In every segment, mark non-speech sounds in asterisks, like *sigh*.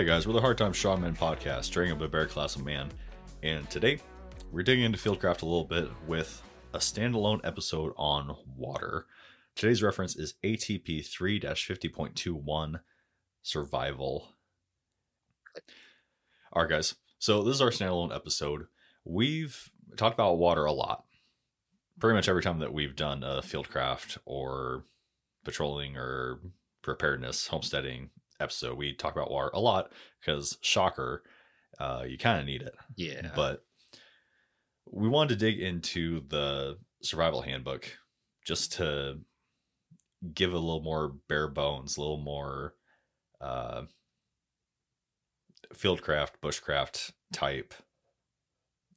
Hey guys, we're the Hard Times Strongmen podcast, straying up a bear class of man, and today we're digging into Fieldcraft a little bit with a standalone episode on water. Today's reference is ATP 3 50.21 Survival. All right, guys, so this is our standalone episode. We've talked about water a lot. Pretty much every time that we've done a Fieldcraft or patrolling or preparedness, homesteading, episode, we talk about water a lot because shocker, uh, you kind of need it. Yeah. But we wanted to dig into the survival handbook just to give a little more bare bones, a little more uh, fieldcraft, bushcraft type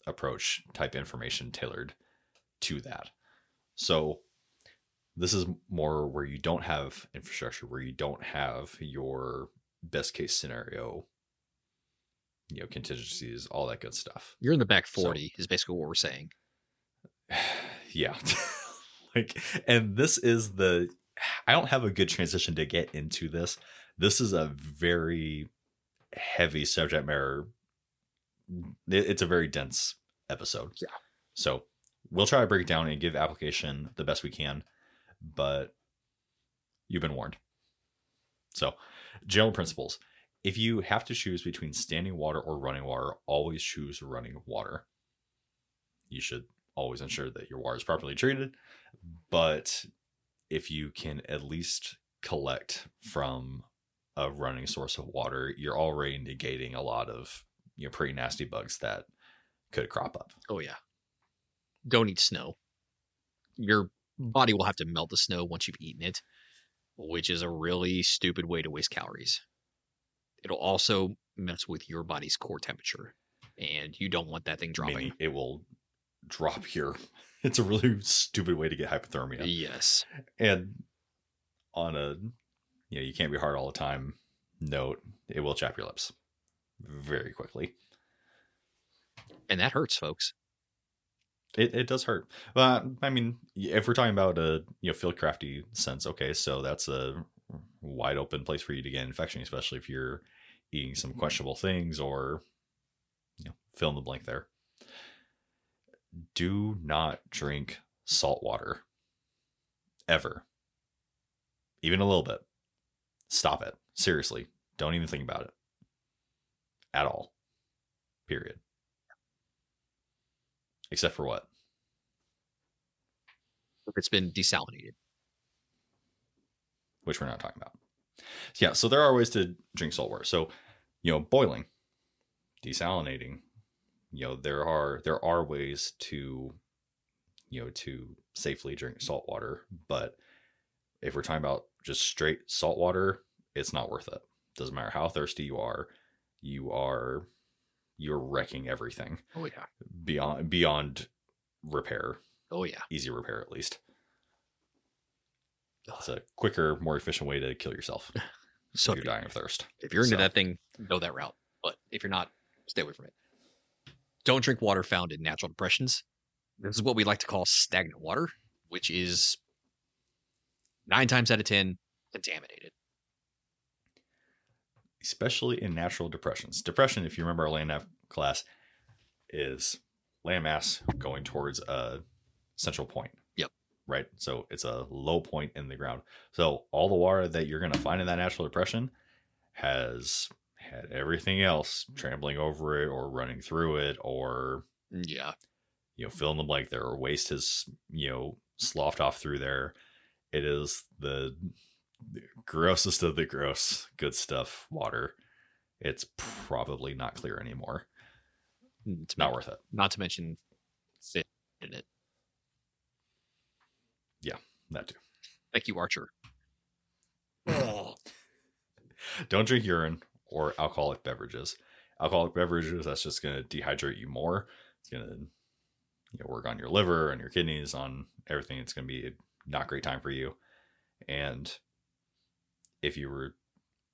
approach, type information tailored to that. So this is more where you don't have infrastructure, where you don't have your best case scenario, you know, contingencies, all that good stuff. You're in the back 40 so, is basically what we're saying. *sighs* Yeah. *laughs* like and this is the I don't have a good transition to get into this. This is a very heavy subject matter. It's a very dense episode. Yeah. So we'll try to break it down and give application the best we can but you've been warned. So, general principles. If you have to choose between standing water or running water, always choose running water. You should always ensure that your water is properly treated, but if you can at least collect from a running source of water, you're already negating a lot of you know pretty nasty bugs that could crop up. Oh yeah. Don't eat snow. Your Hmm. body will have to melt the snow once you've eaten it, which is a really stupid way to waste calories. It'll also mess with your body's core temperature, and you don't want that thing dropping. It will drop your. *laughs* It's a really stupid way to get hypothermia. Yes, and on a, you know, you can't be hard all the time. Note, it will chap your lips very quickly, and that hurts, folks. It, it does hurt. But I mean, if we're talking about a you know field crafty sense, okay, so that's a wide open place for you to get infection, especially if you're eating some mm-hmm. questionable things or you know fill in the blank there. Do not drink salt water ever, even a little bit. Stop it. Seriously, don't even think about it at all. Period. Except for what? If it's been desalinated. Which we're not talking about. Yeah, so there are ways to drink salt water. So, you know, boiling, desalinating, you know, there are there are ways to you know to safely drink salt water, but if we're talking about just straight salt water, it's not worth it. Doesn't matter how thirsty you are, you are you're wrecking everything. Oh yeah. Beyond beyond repair. Oh yeah. Easy repair at least. It's a quicker, more efficient way to kill yourself. *laughs* so if you're dying of thirst. If you're into so. that thing, go that route. But if you're not, stay away from it. Don't drink water found in natural depressions. This is what we like to call stagnant water, which is nine times out of ten contaminated especially in natural depressions. Depression, if you remember our landmass class, is landmass going towards a central point. Yep. Right. So it's a low point in the ground. So all the water that you're going to find in that natural depression has had everything else trampling over it or running through it or yeah you know fill in the blank there or waste has you know sloughed off through there it is the grossest of the gross good stuff water it's probably not clear anymore. Hmm, it's not worth it. not to mention fit in it. Yeah that too. Thank you archer. *laughs* Don't drink urine or alcoholic beverages. Alcoholic beverages that's just going to dehydrate you more. It's going to you know, work on your liver and your kidneys on everything. It's going to be not great time for you. And if you were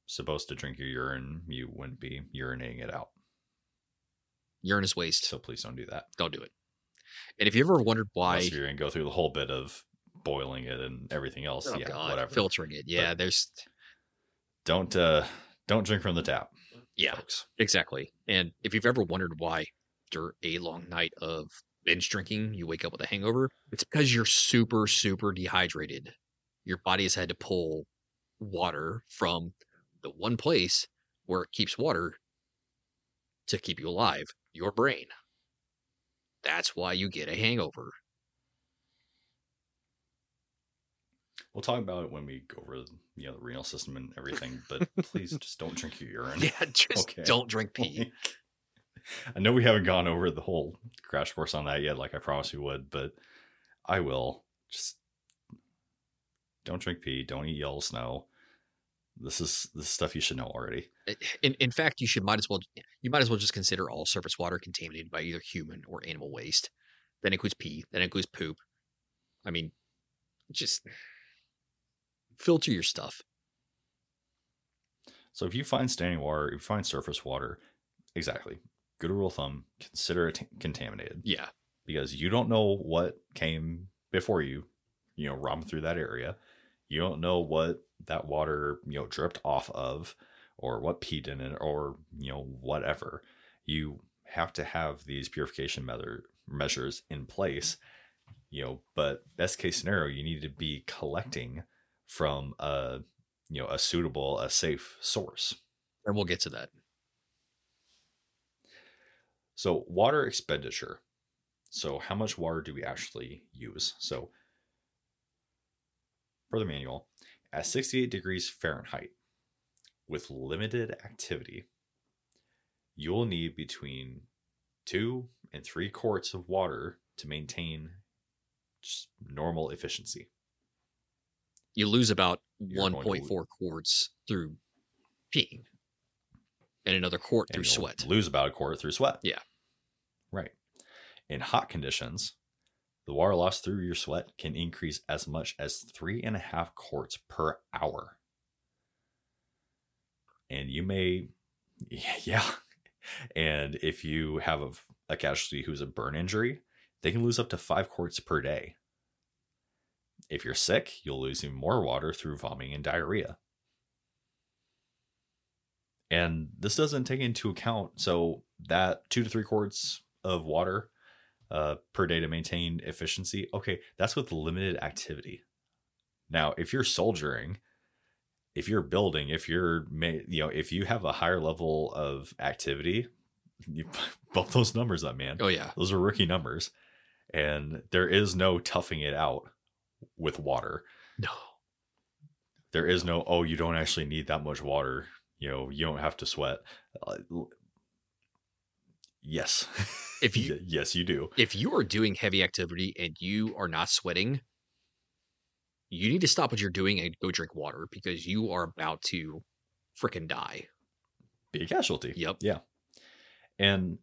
supposed to drink your urine, you wouldn't be urinating it out. Urine is waste. So please don't do that. Don't do it. And if you ever wondered why Unless you're gonna go through the whole bit of boiling it and everything else, oh yeah, God, whatever. Filtering it. Yeah, but there's don't uh don't drink from the tap. Yeah. folks. Exactly. And if you've ever wondered why after a long night of binge drinking, you wake up with a hangover, it's because you're super, super dehydrated. Your body has had to pull water from the one place where it keeps water to keep you alive, your brain. That's why you get a hangover. We'll talk about it when we go over you know the renal system and everything, but *laughs* please just don't drink your urine. Yeah, just Okay. don't drink *laughs* pee. I know we haven't gone over the whole crash course on that yet, like I promised we would, but I will. Just don't drink pee, don't eat yellow snow. This is this is stuff you should know already. In, in fact, you should might as well you might as well just consider all surface water contaminated by either human or animal waste. That includes pee. That includes poop. I mean, just filter your stuff. So if you find standing water, if you find surface water, exactly. Good rule of thumb, consider it contaminated Yeah, because you don't know what came before you, you know, roaming through that area. You don't know what that water, you know, dripped off of or what peed in it or, you know, whatever. You have to have these purification measure, measures in place, you know, but best case scenario, you need to be collecting from a, you know, a suitable, a safe source. and we'll get to that. So, water expenditure. So, how much water do we actually use? So, for the manual, at 68 degrees Fahrenheit, with limited activity, you'll need between two and three quarts of water to maintain just normal efficiency. You lose about You're going to 1.4 quarts through peeing, and another quart through and you'll sweat. Lose about a quart through sweat. Yeah. Right. In hot conditions, the water loss through your sweat can increase as much as three and a half quarts per hour. And you may, *laughs* yeah. And if you have a, a casualty who's a burn injury, they can lose up to five quarts per day. If you're sick, you'll lose even more water through vomiting and diarrhea. And this doesn't take into account so that two to three quarts of water uh, per day to maintain efficiency. Okay, that's with limited activity. Now, if you're soldiering, if you're building, if you're you know, if you have a higher level of activity, you *laughs* bump those numbers up, man. Oh yeah, Those are rookie numbers, and there is no toughing it out with water. no. There is no oh, you don't actually need that much water. You know, you don't have to sweat. Yes, If *laughs* you- yes, you do. If you are doing heavy activity and you are not sweating, you need to stop what you're doing and go drink water because you are about to freaking die. Be a casualty. Yep. Yeah. And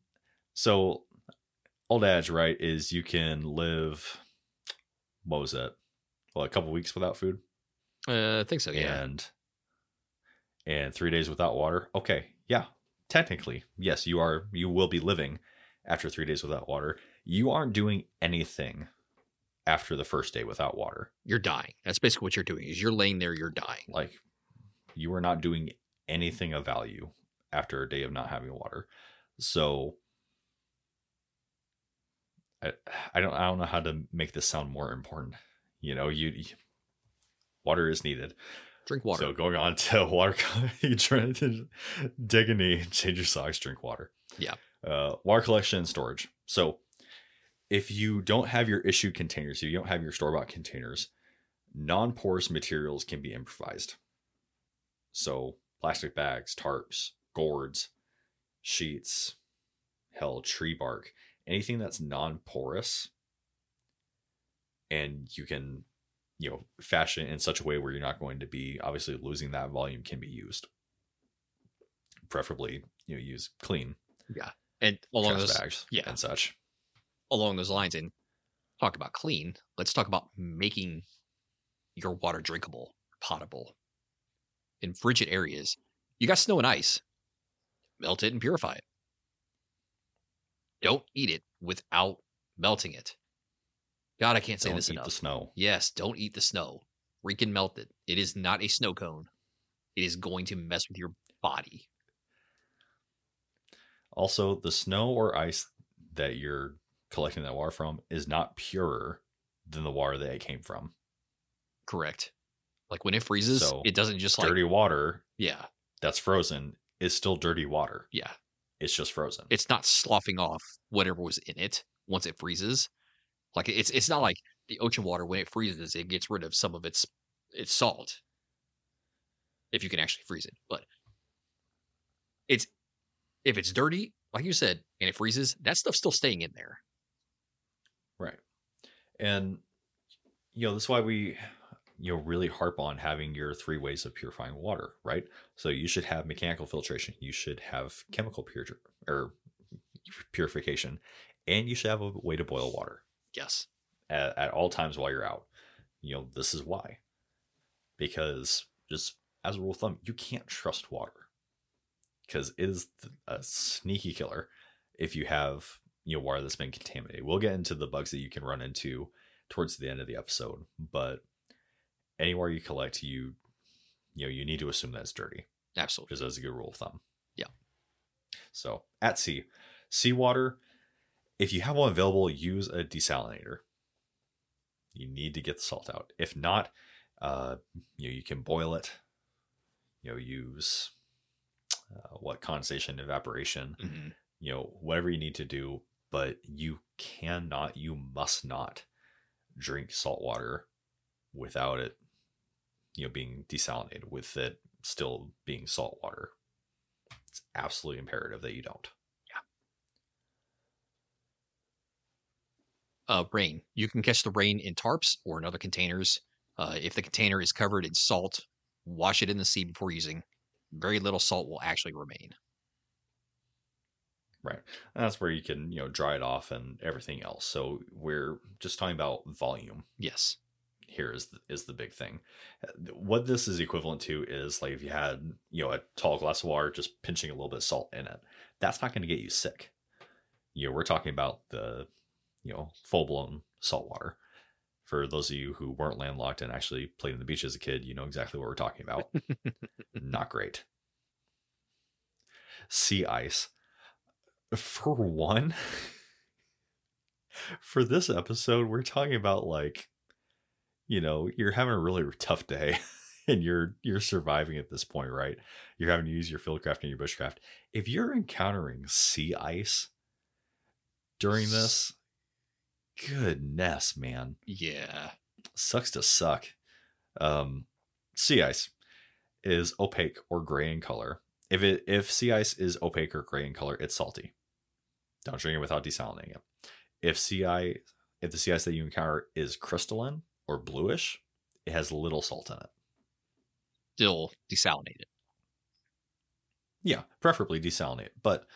so old adage, right, is you can live what was that? Well, a couple weeks without food Uh, I think so. Yeah. and and three days without water. Okay. Yeah. Technically, yes, you are you will be living after three days without water. You aren't doing anything after the first day without water. You're dying. That's basically what you're doing. Is you're laying there, you're dying. Like you are not doing anything of value after a day of not having water. So I, I don't I don't know how to make this sound more important. You know, you, you- water is needed. Drink water. So going on *laughs* to water, you try to dig a knee, change your socks, drink water. Yeah. Uh, water collection and storage. So if you don't have your issued containers, if you don't have your store bought containers, non porous materials can be improvised. So plastic bags, tarps, gourds, sheets, hell, tree bark, anything that's non porous, and you can you know fashion it in such a way where you're not going to be obviously losing that volume can be used preferably you know use clean Yeah. and along trash those bags yeah. and such along those lines and talk about clean, let's talk about making your water drinkable, potable. In frigid areas, you got snow and ice. Melt it and purify it. Don't eat it without melting it. God, I can't say don't this eat enough. the snow Yes, don't eat the snow. Freaking melt it. It is not a snow cone. It is going to mess with your body. Also, the snow or ice that you're collecting that water from is not purer than the water that it came from. Correct. Like when it freezes, So, it doesn't just like dirty water yeah, that's frozen is still dirty water. yeah. It's just frozen. It's not sloughing off whatever was in it once it freezes. Like it's it's not like the ocean water when it freezes, it gets rid of some of its its salt. If you can actually freeze it. But it's if it's dirty, like you said, and it freezes, that stuff's still staying in there. Right. And you know, that's why we you know really harp on having your three ways of purifying water, right? So you should have mechanical filtration, you should have chemical pur- or er, purification, and you should have a way to boil water Yes. at, at all times while you're out. You know, this is why. Because just as a rule of thumb, you can't trust water because it is a sneaky killer if you have you know water that's been contaminated. We'll get into the bugs that you can run into towards the end of the episode, but anywhere you collect, you you know you need to assume that it's dirty, Absolutely. just as a good rule of thumb. Yeah. So at sea, seawater, if you have one available, use a desalinator. You need to get the salt out. If not, uh, you know, you can boil it. You know, use uh, what condensation, evaporation, Mhm. you know, whatever you need to do. But you cannot, you must not drink salt water without it, you know, being desalinated. With it still being salt water, it's absolutely imperative that you don't. Uh, rain. You can catch the rain in tarps or in other containers. Uh, if the container is covered in salt, wash it in the sea before using. Very little salt will actually remain. Right. And that's where you can, you know, dry it off and everything else. So we're just talking about volume Yes. here is the, is the big thing. What this is equivalent to is like if you had, you know, a tall glass of water, just pinching a little bit of salt in it. That's not going to get you sick. You know, we're talking about the, you know, full blown salt water. For those of you who weren't landlocked and actually played in the beach as a kid, you know exactly what we're talking about. *laughs* not great. Sea ice. For one, *laughs* for this episode, we're talking about like, you know, you're having a really tough day *laughs* and you're you're surviving at this point, right? You're having to use your fieldcraft and your bushcraft. If you're encountering sea ice during this, goodness, man Yeah. sucks to suck. Um, sea ice is opaque or gray in color. If it if sea ice is opaque or gray in color, it's salty. Don't drink it without desalinating it. If sea ice, if the sea ice that you encounter is crystalline or bluish, it has little salt in it. Still desalinated. Yeah, preferably desalinate, but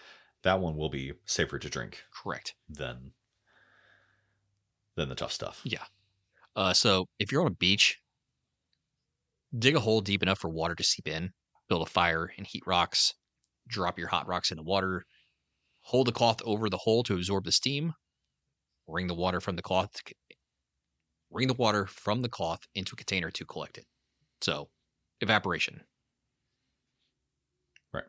that one will be safer to drink Correct. than than the tough stuff. Yeah. Uh, so if you're on a beach, dig a hole deep enough for water to seep in, build a fire and heat rocks, drop your hot rocks in the water, hold the cloth over the hole to absorb the steam, wring the water from the cloth, wring the water from the cloth into a container to collect it. So, evaporation. Right.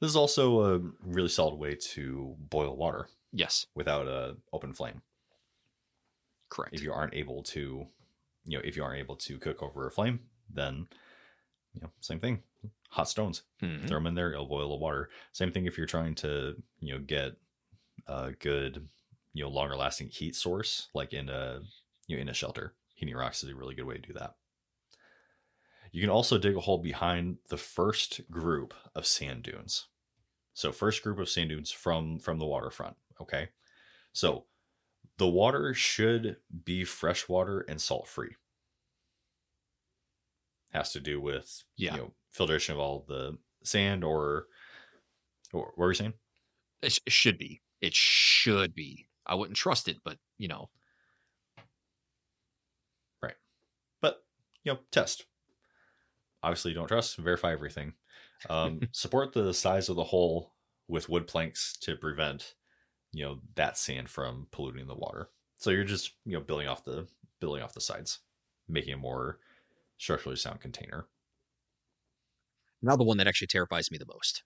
This is also a really solid way to boil water Yes, without a open flame. Correct. if you aren't able to you know if you aren't able to cook over a flame then you know same thing. Hot stones. Mhm. throw them in there it'll boil the water. Same thing if you're trying to you know get a good you know longer lasting heat source like in a you know in a shelter. Heating rocks is a really good way to do that. You can also dig a hole behind the first group of sand dunes. So first group of sand dunes from from the waterfront okay? So the water should be freshwater and salt free. Has to do with Yeah. you know filtration of all the sand or, or what were you saying? It, sh- it should be. It should be. I wouldn't trust it, but you know, Right. But you know, test. Obviously, you don't trust. Verify everything. Um, *laughs* support the size of the hole with wood planks to prevent you know that sand from polluting the water. So you're just you know building off the building off the sides making a more structurally sound container. Now the one that actually terrifies me the most.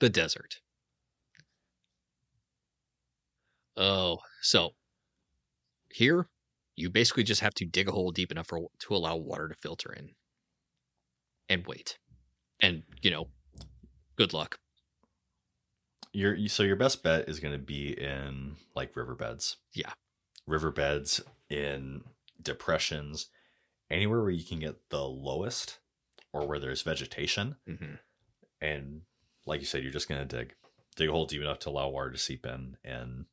The desert. Oh so here you basically just have to dig a hole deep enough for, to allow water to filter in and wait. And you know good luck. Your so your best bet is going to be in like riverbeds. Yeah. riverbeds in depressions, anywhere where you can get the lowest or where there's vegetation. hmm And like you said, you're just going to dig dig a hole deep enough to allow water to seep in and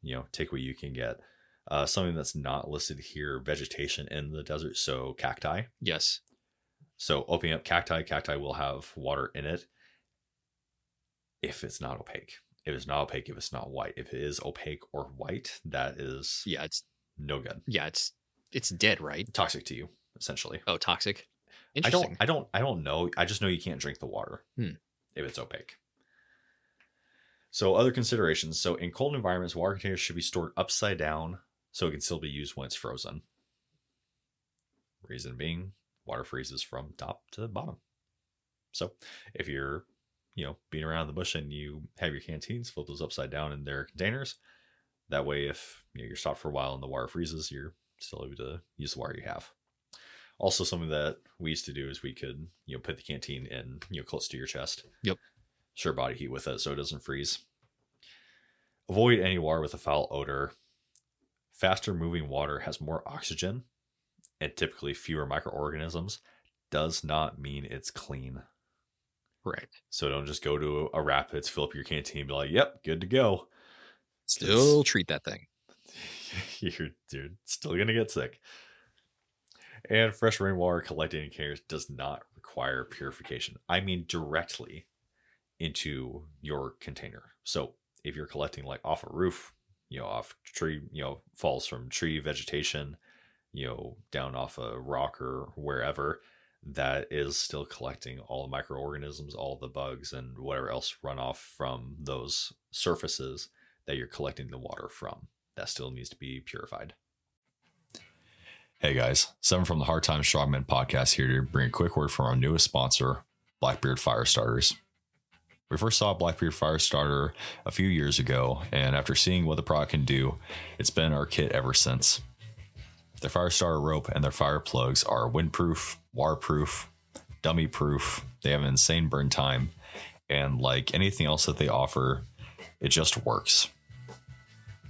you know take what you can get. Uh, something that's not listed here: vegetation in the desert. So cacti. Yes. So opening up cacti, cacti will have water in it if it's not opaque. If it's not opaque, if it's not white. If it is opaque or white, that is Yeah. It's no good. yeah. It's it's dead, right? Toxic to you, essentially. Oh, toxic. I Interesting. don't I don't I don't know. I just know you can't drink the water Hmm. if it's opaque. So other considerations. So in cold environments, water containers should be stored upside down so it can still be used when it's frozen. Reason being, water freezes from top to bottom. So if you're, you know, being around the bush and you have your canteens, flip those upside down in their containers. That way, if you know, you're stopped for a while and the water freezes, you're still able to use the water you have. Also, something that we used to do is we could, you know, put the canteen in, you know, close to your chest. Yep. Share body heat with it so it doesn't freeze. Avoid any water with a foul odor. Faster moving water has more oxygen and typically fewer microorganisms. Does not mean it's clean. Correct. So don't just go to a rapids, fill up your canteen, be like, "Yep, good to go." Still treat that thing. *laughs* you're, you're still gonna get sick. And fresh rainwater collected in containers does not require purification. I mean directly into your container. So if you're collecting like off a roof, you know, off tree, you know, falls from tree vegetation, you know, down off a rock or wherever, that is still collecting all the microorganisms, all the bugs, and whatever else runoff from those surfaces that you're collecting the water from. That still needs to be purified. Hey guys, Seven from the Hard Times Strongmen podcast here to bring a quick word from our newest sponsor, Blackbeard Fire Starters. We first saw Blackbeard Fire Starter a few years ago, and after seeing what the product can do, it's been our kit ever since. Their fire starter rope and their fire plugs are windproof, waterproof, dummy proof. They have an insane burn time, and like anything else that they offer, it just works.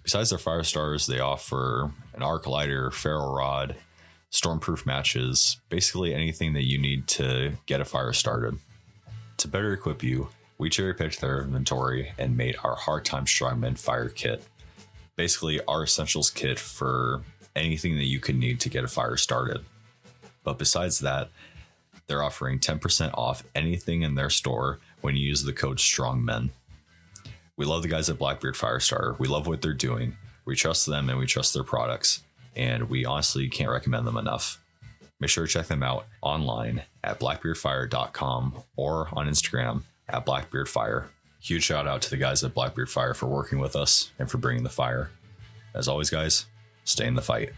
Besides their fire stars, they offer an arc lighter, ferro rod, stormproof matches, basically anything that you need to get a fire started. To better equip you, we cherry picked their inventory and made our Hard Times Strongmen Fire Kit. Basically, our essentials kit for anything that you could need to get a fire started. But besides that, they're offering 10% off anything in their store when you use the code STRONGMEN. We love the guys at Blackbeard Firestarter. We love what they're doing. We trust them and we trust their products. And we honestly can't recommend them enough. Make sure to check them out online at blackbeardfire.com or on Instagram at blackbeardfire. Huge shout out to the guys at Blackbeard Fire for working with us and for bringing the fire. As always, guys, stay in the fight.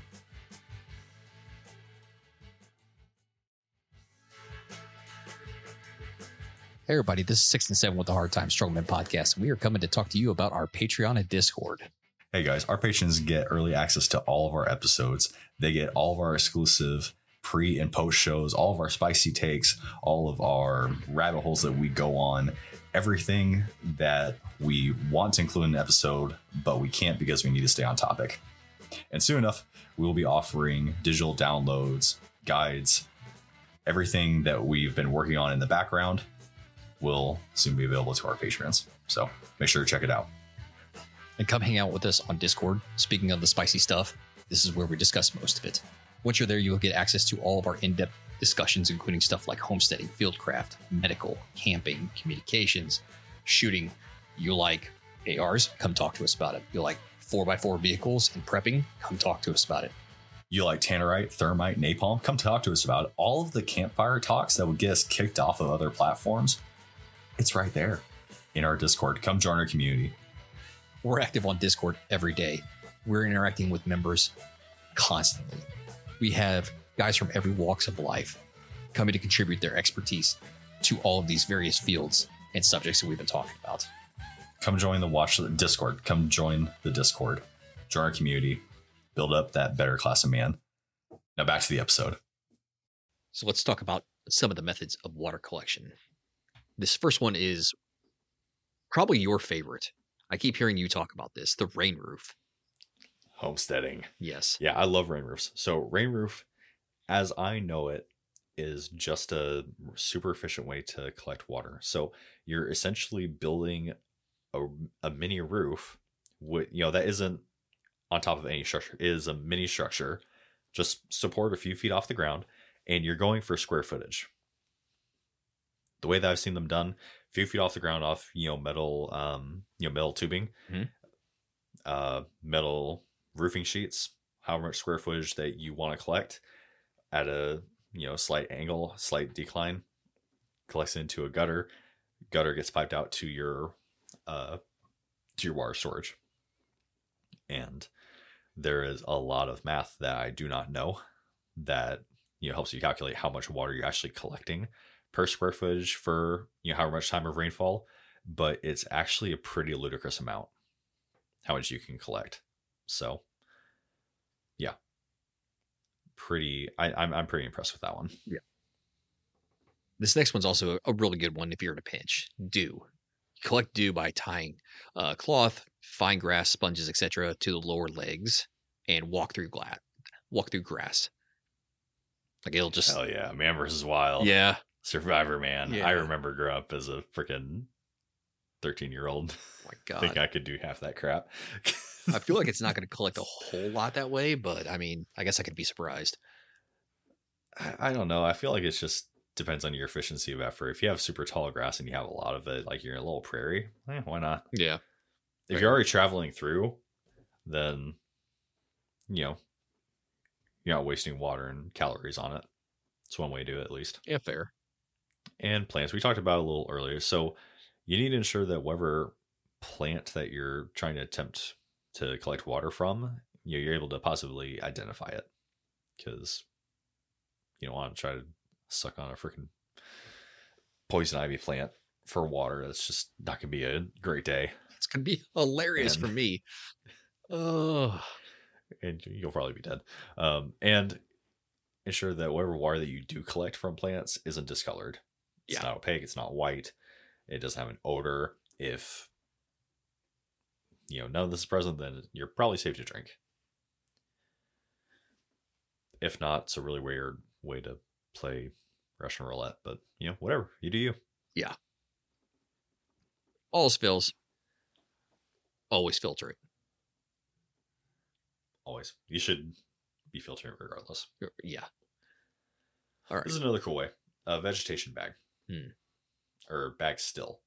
Hey everybody, this is Six and Seven with the Hard Times Strongmen podcast. We are coming to talk to you about our Patreon and Discord. Hey guys, our patrons get early access to all of our episodes. They get all of our exclusive pre and post shows, all of our spicy takes, all of our rabbit holes that we go on, everything that we want to include in an episode, but we can't because we need to stay on topic. And soon enough, we will be offering digital downloads, guides, everything that we've been working on in the background will soon be available to our patrons. So make sure to check it out. And come hang out with us on Discord. Speaking of the spicy stuff, this is where we discuss most of it. Once you're there, you will get access to all of our in depth discussions, including stuff like homesteading, fieldcraft, medical, camping, communications, shooting. You like ARs? Come talk to us about it. You like 4x4 vehicles and prepping? Come talk to us about it. you like tannerite, thermite, napalm, come talk to us about it. All of the campfire talks that would get us kicked off of other platforms, it's right there in our Discord. Come join our community. We're active on Discord every day. We're interacting with members constantly. We have guys from every walks of life coming to contribute their expertise to all of these various fields and subjects that we've been talking about. come join the watch the Discord. Come join the Discord. Join our community. Build up that better class of man. Now back to the episode. So let's talk about some of the methods of water collection. This first one is probably your favorite. I keep hearing you talk about this the rain roof. Homesteading. Yes. Yeah, I love rain roofs. So, rain roof, as I know it, is just a super efficient way to collect water. So, you're essentially building a, a mini roof with, you know, that isn't on top of any structure, it is a mini structure, just support a few feet off the ground, and you're going for square footage. The way that I've seen them done, a few feet off the ground, off you know metal, um, you know metal tubing, Mhm. uh, metal roofing sheets, however much square footage that you want to collect at a you know slight angle, slight decline, collects into a gutter. Gutter gets piped out to your uh, to your water storage, and there is a lot of math that I do not know that you know helps you calculate how much water you're actually collecting per square footage for you know however much time of rainfall, but it's actually a pretty ludicrous amount how much you can collect. So, yeah, pretty. I, I'm I'm pretty impressed with that one. Yeah. This next one's also a really good one if you're in a pinch. Dew. Collect dew by tying uh, cloth, fine grass, sponges, etc., to the lower legs and walk through glass. Walk through grass. Like it'll just Hell yeah, man versus wild. yeah. Survivorman. Yeah. I remember growing up as a freaking thirteen year old. Oh my *laughs* I God. think I could do half that crap. I feel like it's not going *laughs* to collect a whole lot that way, but I mean, I guess I could be surprised. I, I don't know. I feel like it's just depends on your efficiency of effort. If you have super tall grass and you have a lot of it, like you're in a little prairie, eh, why not? Yeah. If Right. you're already traveling through, then you know you're not wasting water and calories on it. It's one way to do it at least. Yeah, fair. And plants. We talked about a little earlier. So you need to ensure that whatever plant that you're trying to attempt to collect water from, you know, you're able to possibly identify it. Because you don't want to try to suck on a freaking poison ivy plant for water. That's just not gonna be a great day. It's going to be hilarious for me. Oh, and you'll probably be dead. Um, and ensure that whatever water that you do collect from plants isn't discolored. It's Yeah. not opaque. It's not white. It doesn't have an odor. If you know none of this is present, then you're probably safe to drink. If not, it's a really weird way to play Russian roulette. But you know, whatever you do, you Yeah. all spills. Always filter it. always you should be filtering regardless. Yeah. All right. This is another cool way. A vegetation bag. Hmm. Or bag still.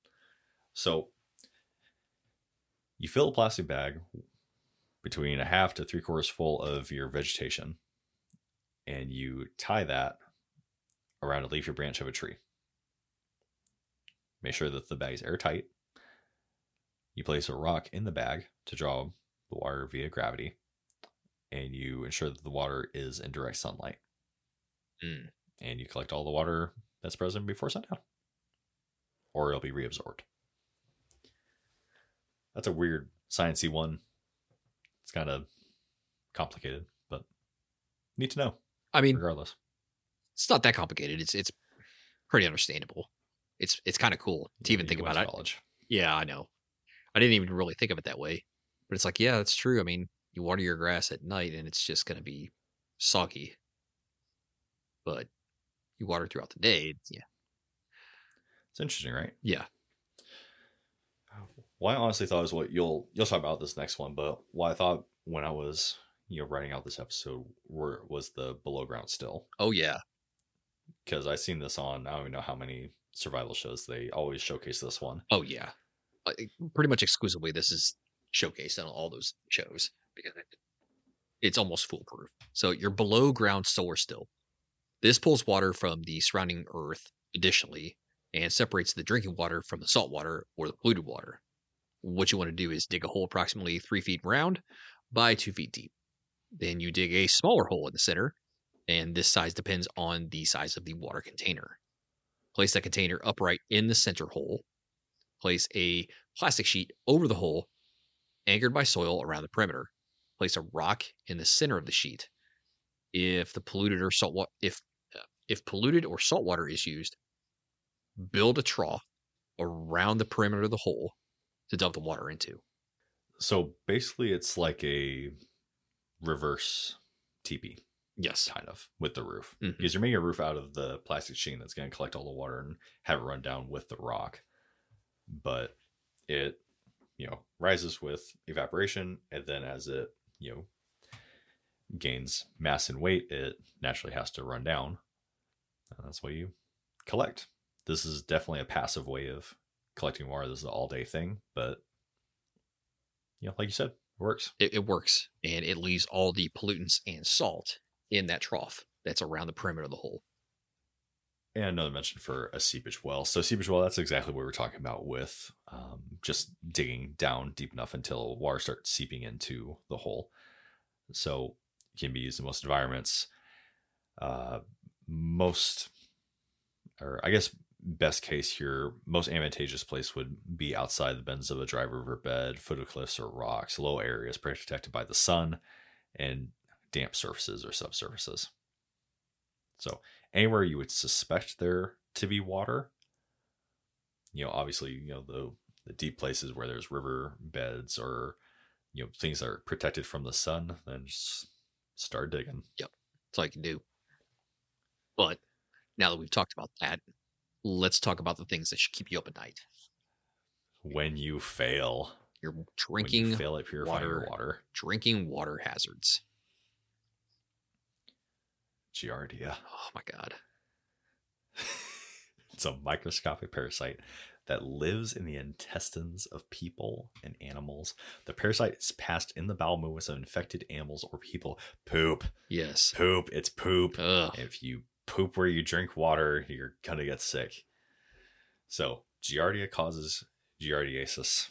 So you fill a plastic bag between a half to three quarters full of your vegetation and you tie that around a leaf or branch of a tree. Make sure that the bag is airtight. You place a rock in the bag to draw the water via gravity, and you ensure that the water is in direct sunlight Mm. and you collect all the water that's present before sundown, or it'll be reabsorbed. That's a weird sciencey one. It's kind of complicated, but need to know I mean, regardless. it's not that complicated. It's it's pretty understandable. It's it's kind of cool to even think about to it. Yeah, I know. I didn't even really think of it that way. But it's like, yeah, that's true. I mean, you water your grass at night and it's just going to be soggy. But you water throughout the day, it's, yeah. It's interesting, right? Yeah. Well, I honestly thought was what you'll you'll talk about this next one, but what I thought when I was you know writing out this episode were was the below ground still Oh yeah. because I've seen this on I don't even know how many survival shows they always showcase this one. Oh yeah. Like, pretty much exclusively this is showcased on all those shows because it, it's almost foolproof. So you're below ground solar still. This pulls water from the surrounding earth additionally and separates the drinking water from the salt water or the polluted water. What you want to do is dig a hole approximately three feet round by two feet deep. Then you dig a smaller hole in the center, and this size depends on the size of the water container. Place that container upright in the center hole Place a plastic sheet over the hole, anchored by soil around the perimeter. Place a rock in the center of the sheet. If the polluted or salt wa- if if polluted or salt water is used, build a trough around the perimeter of the hole to dump the water into. So basically, it's like a reverse teepee, Yes. kind of, with the roof. Mhm. Because you're making a roof out of the plastic sheet that's going to collect all the water and have it run down with the rock. But it, you know, rises with evaporation. And then as it, you know, gains mass and weight, it naturally has to run down. And that's what you collect. This is definitely a passive way of collecting water. This is an all day thing, but you know, like you said, it works. It, it works and it leaves all the pollutants and salt in that trough that's around the perimeter of the hole. And another mention for a seepage well. So seepage well, that's exactly what we're talking about with um, just digging down deep enough until water starts seeping into the hole. So it can be used in most environments. Uh, most, or I guess best case here, most advantageous place would be outside the bends of a dry river bed, foot of cliffs or rocks, low areas protected by the sun, and damp surfaces or subsurfaces. So anywhere you would suspect there to be water, you know, obviously, you know, the the deep places where there's river beds or you know things that are protected from the sun, then just start digging. Yep. That's all you can do. But now that we've talked about that, let's talk about the things that should keep you up at night. When you fail, You're drinking you fail at purifying water. water, drinking water hazards. Giardia. Oh my god. *laughs* it's a microscopic parasite that lives in the intestines of people and animals. The parasite is passed in the bowel movements of infected animals or people. Poop, Yes. poop, it's poop. If you poop where you drink water, you're gonna get sick. So Giardia causes giardiasis.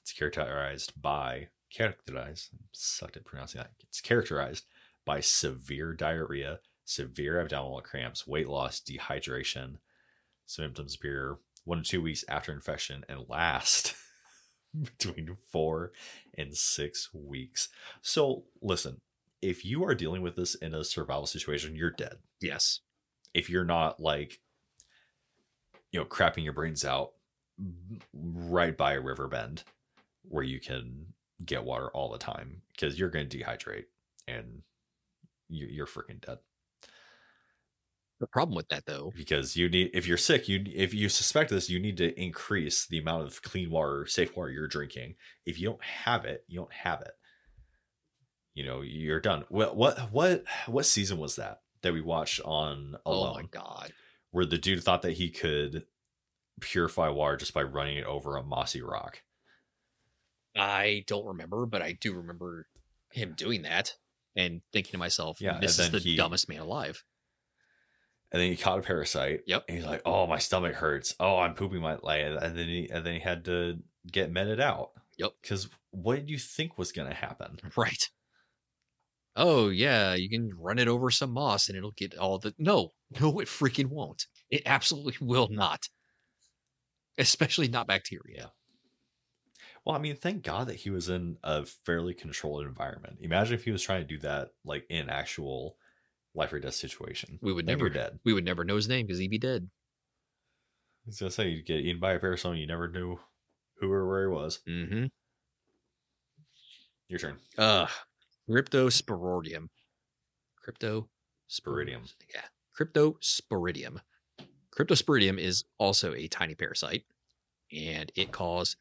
It's characterized by characterized I sucked at pronouncing that. It's characterized by severe diarrhea, severe abdominal cramps, weight loss, dehydration. Symptoms appear one to two weeks after infection and last *laughs* between four and six weeks. So listen, if you are dealing with this in a survival situation, you're dead Yes. If you're not like you know crapping your brains out right by a river bend where you can get water all the time because you're going to dehydrate and you- you're freaking dead. The problem with that though, because you need if you're sick you if you suspect this you need to increase the amount of clean water safe water you're drinking. If you don't have it you don't have it. You know you're done. What what what what season was that that we watched on alone oh my god. where the dude thought that he could purify water just by running it over a mossy rock. I don't remember, but I do remember him doing that and thinking to myself, Yeah, this is the he- dumbest man alive. And then he caught a parasite. Yep. And he's like, "Oh, my stomach hurts. Oh, I'm pooping my like." And then he and then he had to get meted out. Yep. Because what did you think was going to happen? *laughs* Right. Oh yeah, you can run it over some moss and it'll get all the no, *laughs* no, it freaking won't. It absolutely *laughs* will not. Especially not bacteria. Well, I mean, thank God that he was in a fairly controlled environment. Imagine if he was trying to do that like in actual life or death situation. We would Then never dead. we would never know his name because he'd be dead. I was gonna say you'd get eaten by a parasite, you never knew who or where he was. Mm-hmm. Your turn. Uh Cryptosporidium. Cryptosporidium. Yeah. Cryptosporidium. Cryptosporidium is also a tiny parasite, and it cause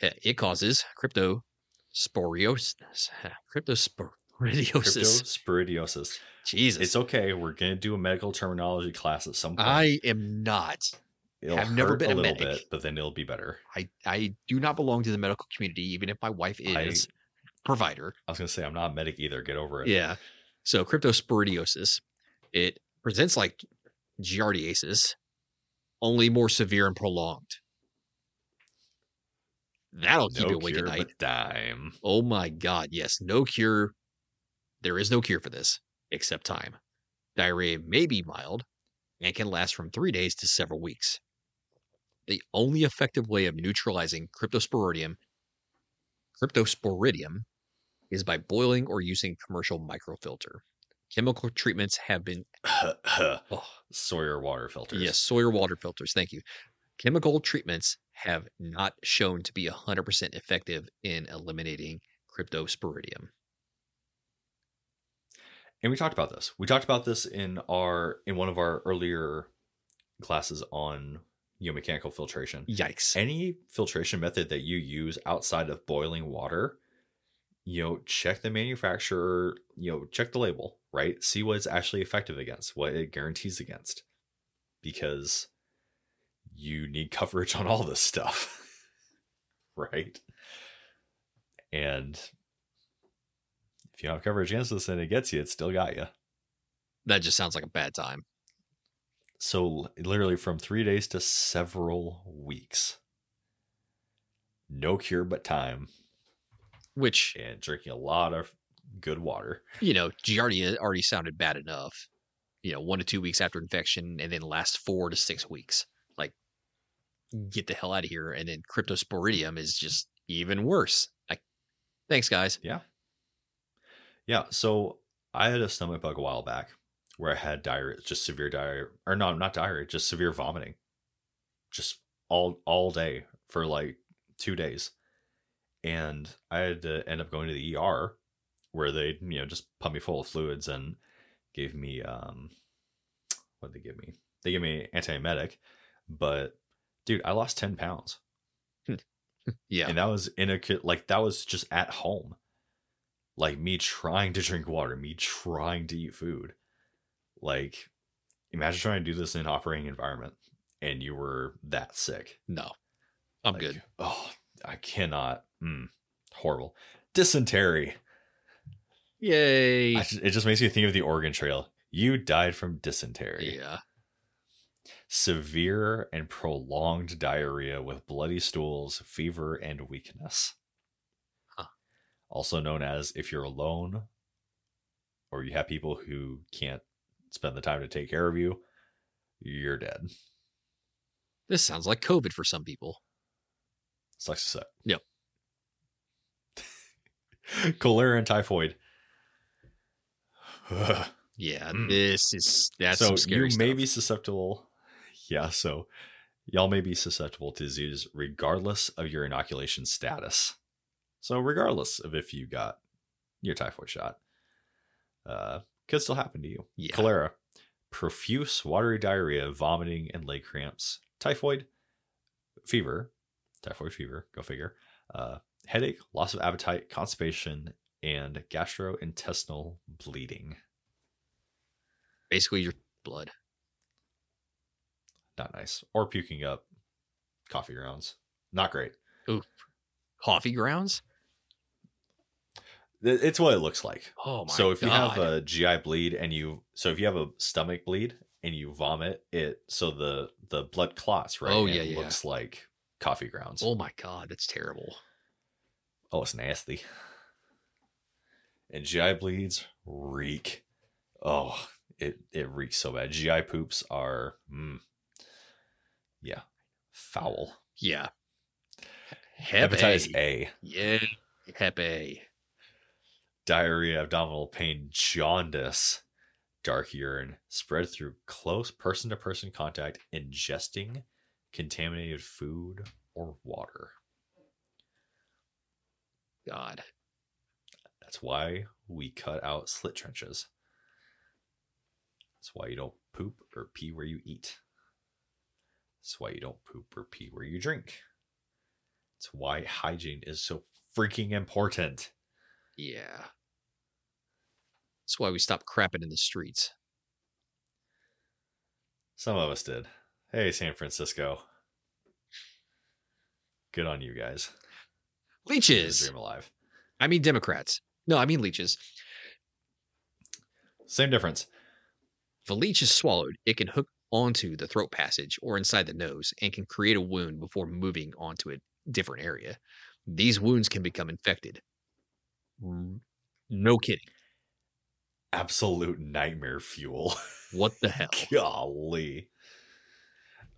eh, it causes cryptosporiosis. Cryptosporidiosis. Cryptosporidiosis. Jesus. It's okay. We're gonna do a medical terminology class at some point. I am not. It'll have never been a a little medic. bit, but then it'll be better. I I do not belong to the medical community, even if my wife is provider. I was gonna say I'm not a medic either. Get over it. Yeah. So cryptosporidiosis, it presents like giardiasis, only more severe and prolonged. That'll keep No you awake at night. dime. Oh my god, yes, no cure. There is no cure for this except time. Diarrhea may be mild and can last from three days to several weeks. the only effective way of neutralizing cryptosporidium, cryptosporidium is by boiling or using commercial microfilter. Chemical treatments have been *laughs* oh, Sawyer water filters. yes, Sawyer water filters. Thank you. Chemical treatments have not shown to be 100% effective in eliminating cryptosporidium. And we talked about this. We talked about this in our in one of our earlier classes on you know mechanical filtration. Yikes. Any filtration method that you use outside of boiling water, you know, check the manufacturer, you know, check the label, right? See what it's actually effective against, what it guarantees against. Because you need *laughs* coverage on all this stuff. right? And if you have coverage against this and it gets you, it still got you. That just sounds like a bad time. So literally from three days to several weeks. No cure but time Which, and drinking a lot of good water. you know, *laughs* Giardia uh, already sounded bad enough. You know, one to two weeks after infection and then last four to six weeks. Like, get the hell out of here. And then cryptosporidium is just even worse. Like, thanks, guys. Yeah. Yeah. So I had a stomach bug a while back where I had diarrhea, just severe diarrhea, or no, not diarrhea, just severe vomiting, just all all day for like two days, and I had to end up going to the ER where they you know just pumped me full of fluids and gave me um what did they give me? They gave me antiemetic, but dude, I lost ten pounds. *laughs* Yeah. And that was in a like that was just at home. Like me trying to drink water, me trying to eat food. Like imagine trying to do this in an operating environment and you were that sick. no, I'm Like, good. Oh, I cannot. Mm, horrible. Dysentery. Yay. It just makes me think of the Oregon Trail. You died from dysentery. yeah. Severe and prolonged diarrhea with bloody stools, fever, and weakness. Huh. Also known as if you're alone or you have people who can't spend the time to take care of you, you're dead. This sounds like COVID for some people. Sucks to say. Yep. *laughs* Cholera and typhoid. *sighs* Yeah, Mm. this is that's so you may be susceptible. *laughs* Yeah, so y'all may be susceptible to disease regardless of your inoculation status. So regardless of if you got your typhoid shot, uh, could still happen to you. Yeah. Cholera, profuse watery diarrhea, vomiting, and leg cramps. Typhoid, fever, typhoid fever. Go figure. Uh, headache, loss of appetite, constipation, and gastrointestinal bleeding. Basically, your blood. not nice. Or puking up coffee grounds. Not great. Coffee grounds? It's what it looks like. Oh my so if you have a GI bleed and you so if you have a stomach bleed and you vomit it so the the blood clots, right? Oh, yeah, it yeah. looks like coffee grounds. oh my god, that's terrible. Oh, it's nasty. And GI bleeds reek. Oh, it it reeks so bad. GI poops are mm, yeah, foul. Yeah. Hep Hepatitis A. A. Yeah. Hep A. diarrhea, abdominal pain, jaundice, dark urine spread through close person to person contact, ingesting contaminated food or water. God. That's why we cut out slit trenches. That's why you don't poop or pee where you eat. That's why you don't poop or pee where you drink. That's why hygiene is so freaking important. Yeah. That's why we stopped crapping in the streets. Some of us did. Hey, San Francisco. Good on you guys. Leeches. Dream alive. I mean Democrats. No, I mean leeches. Same difference. If a leech is swallowed, it can hook onto the throat passage or inside the nose and can create a wound before moving onto a different area. These wounds can become infected. No kidding. Absolute nightmare fuel. What the hell? *laughs* Golly.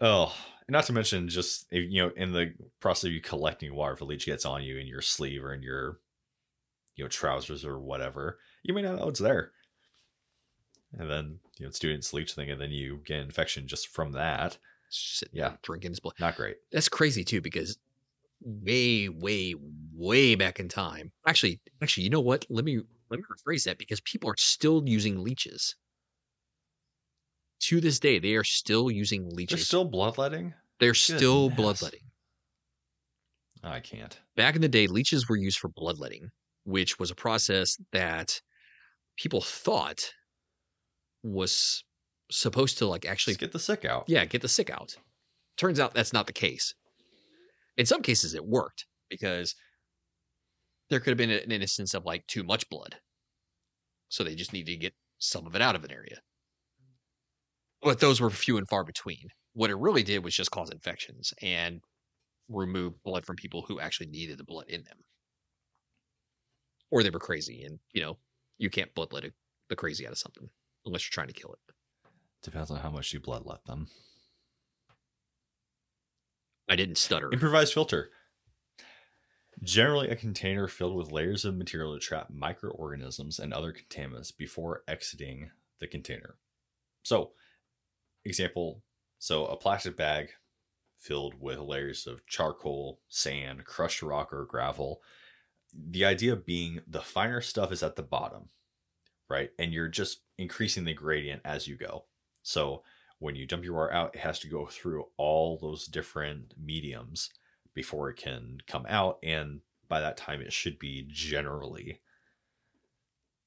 Oh, and not to mention just eh, you know in the process of you collecting water, if a leech gets on you in your sleeve or in your you know trousers or whatever, you may not know it's there. And then you know it's doing its leech thing, and then you get infection just from that. Sitting Yeah. drinking his blood. Not great. That's crazy too, because way, way, way back in time. Actually, actually, you know what? Let me let me rephrase that because people are still using leeches. To this day, they are still using leeches. They're still bloodletting. They're still Goodness. bloodletting. I can't. Back in the day, leeches were used for bloodletting, which was a process that people thought was supposed to like actually Just get the sick out. yeah, get the sick out. Turns out that's not the case. In some cases, it worked because there could have been an instance of like too much blood. So they just needed to get some of it out of an area. But those were few and far between. What it really did was just cause infections and remove blood from people who actually needed the blood in them. Or they were crazy and, you know, you can't bloodlet a- the crazy out of something unless you're trying to kill it. Depends on how much you bloodlet them. I didn't stutter. Improvised filter. Generally, a container filled with layers of material to trap microorganisms and other contaminants before exiting the container. So, example so a plastic bag filled with layers of charcoal, sand, crushed rock, or gravel. The idea being the finer stuff is at the bottom, right? And you're just increasing the gradient as you go. So, when you dump your water out, it has to go through all those different mediums before it can come out. And by that time, it should be generally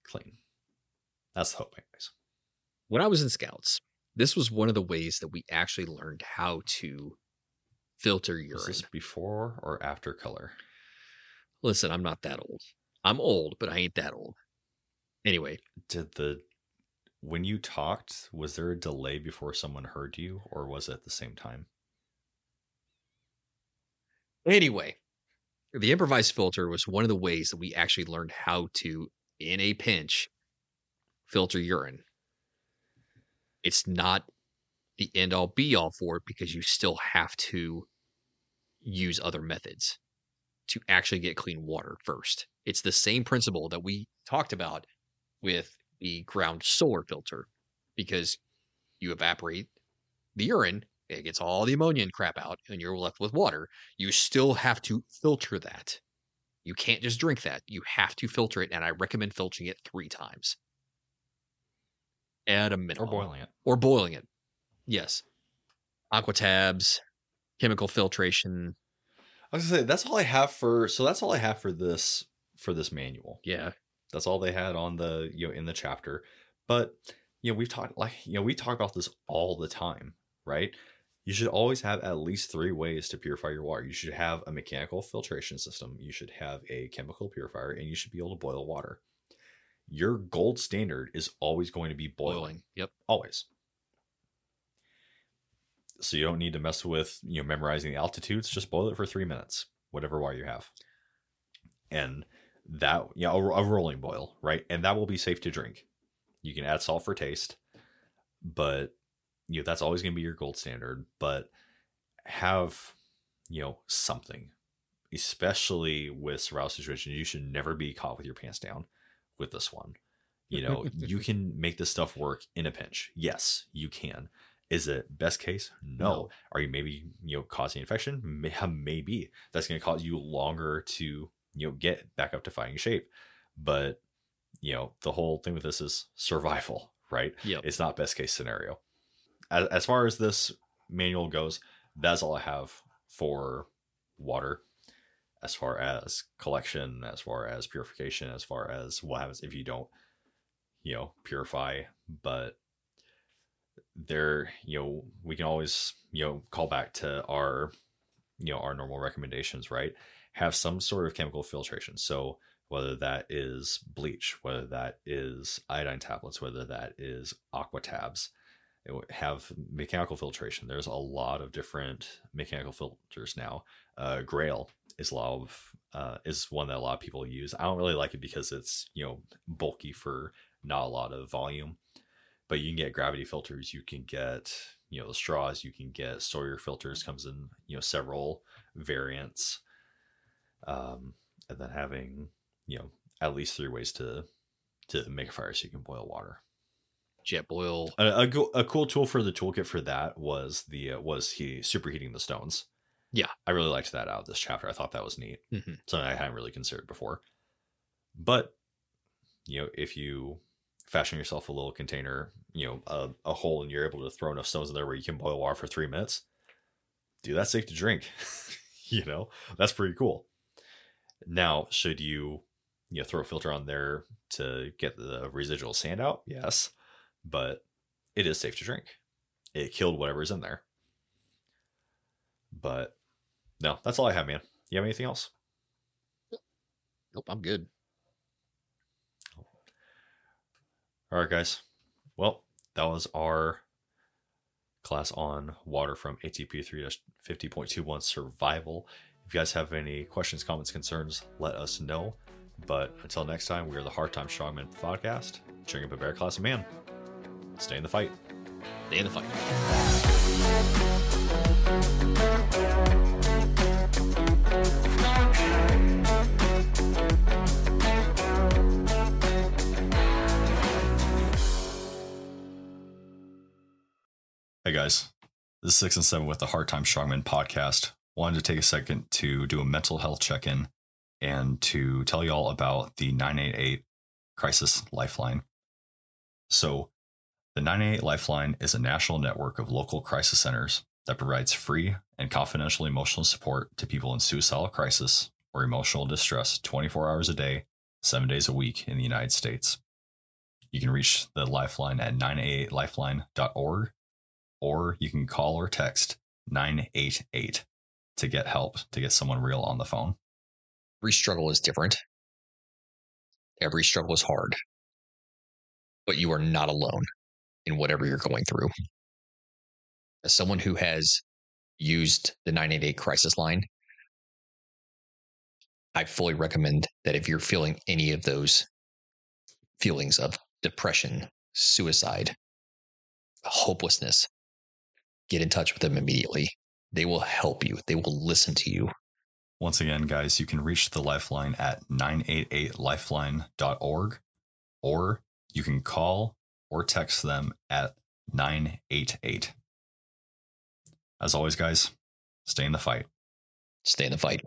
clean. That's the hope, anyways. when I was in scouts, this was one of the ways that we actually learned how to filter Is urine. this before or after color? Listen, I'm not that old. I'm old, but I ain't that old. Anyway, Did the when you talked, was there a delay before someone heard you, or was it at the same time? anyway, the improvised filter was one of the ways that we actually learned how to, in a pinch, filter urine. It's not the end all be all for it because you still have to use other methods to actually get clean water first. It's the same principle that we talked about with the ground solar filter because you evaporate the urine, it gets all the ammonia and crap out, and you're left with water. You still have to filter that. You can't just drink that. You have to filter it, and I recommend filtering it three times at a Or boiling it? or boiling it. Yes. Aqua tabs, chemical filtration. I was gonna say that's all I have for. So that's all I have for this for this manual. Yeah. That's all they had on the you know in the chapter. But you know we've talked like you know we talk about this all the time, right? You should always have at least three ways to purify your water. You should have a mechanical filtration system. You should have a chemical purifier, and you should be able to boil water. Your gold standard is always going to be boiling, Boiling. Yep. always. So you don't need to mess with you know memorizing the altitudes. Just boil it for three minutes, whatever water you have, and that yeah a, a rolling boil right, and that will be safe to drink. You can add salt for taste, but you know that's always going to be your gold standard. But have you know something, especially with survival situations. You should never be caught with your pants down with this one. You know, you *laughs* can make this stuff work in a pinch. Yes, you can. Is it best case? No. No. Are you maybe you know causing infection? *laughs* Maybe that's going to cause you longer to you know get back up to fighting shape. But you know the whole thing with this is survival, right? Yeah. It's not best case scenario. As, as far as this manual goes, that's all I have for water. As far as collection, as far as purification, as far as what happens if you don't, you know, purify. But there, you know, we can always, you know, call back to our, you know, our normal recommendations, right? Have some sort of chemical filtration. So whether that is bleach, whether that is iodine tablets, whether that is aqua tabs, have mechanical filtration. There's a lot of different mechanical filters now. Uh, Grail is a lot of uh, is one that a lot of people use. I don't really like it because it's you know bulky for not a lot of volume, but you can get gravity filters. You can get you know the straws you can get Sawyer filters comes in you know several variants, um, and then having you know at least three ways to to make a fire so you can boil water. Jetboil. A, a, a cool tool for the toolkit for that was the uh, was he superheating the stones. Yeah. I really liked that out of this chapter. I thought that was neat. Mhm. Something I hadn't really considered before. But you know, if you fashion yourself a little container, you know, a, a hole, and you're able to throw enough stones in there where you can boil water for three minutes, dude, that's safe to drink. *laughs* you know, that's pretty cool. Now, should you, you know, throw a filter on there to get the residual sand out? Yes, but it is safe to drink. It killed whatever's in there. But no, that's all I have, man. You have anything else? Nope, I'm good. All right, guys. Well, that was our class on water from ATP 3 50.21 survival. If you guys have any questions, comments, concerns, let us know. But until next time, we are the Hard Times Strongmen podcast, cheering up a bear class of man. Stay in the fight. Stay in the fight. Guys, this is Six and Seven with the Hard Times Strongmen podcast. Wanted to take a second to do a mental health check in and to tell you all about the 988 Crisis Lifeline. So, the 988 Lifeline is a national network of local crisis centers that provides free and confidential emotional support to people in suicidal crisis or emotional distress 24 hours a day, seven days a week in the United States. You can reach the Lifeline at 988lifeline.org or you can call or text 988 to get help to get someone real on the phone. Every struggle is different. Every struggle is hard. But you are not alone in whatever you're going through. As someone who has used the 988 crisis line, I fully recommend that if you're feeling any of those feelings of depression, suicide, hopelessness, get in touch with them immediately. They will help you, they will listen to you. Once again, guys, you can reach the Lifeline at 988lifeline.org or you can call or text them at 988. As always, guys, stay in the fight. Stay in the fight.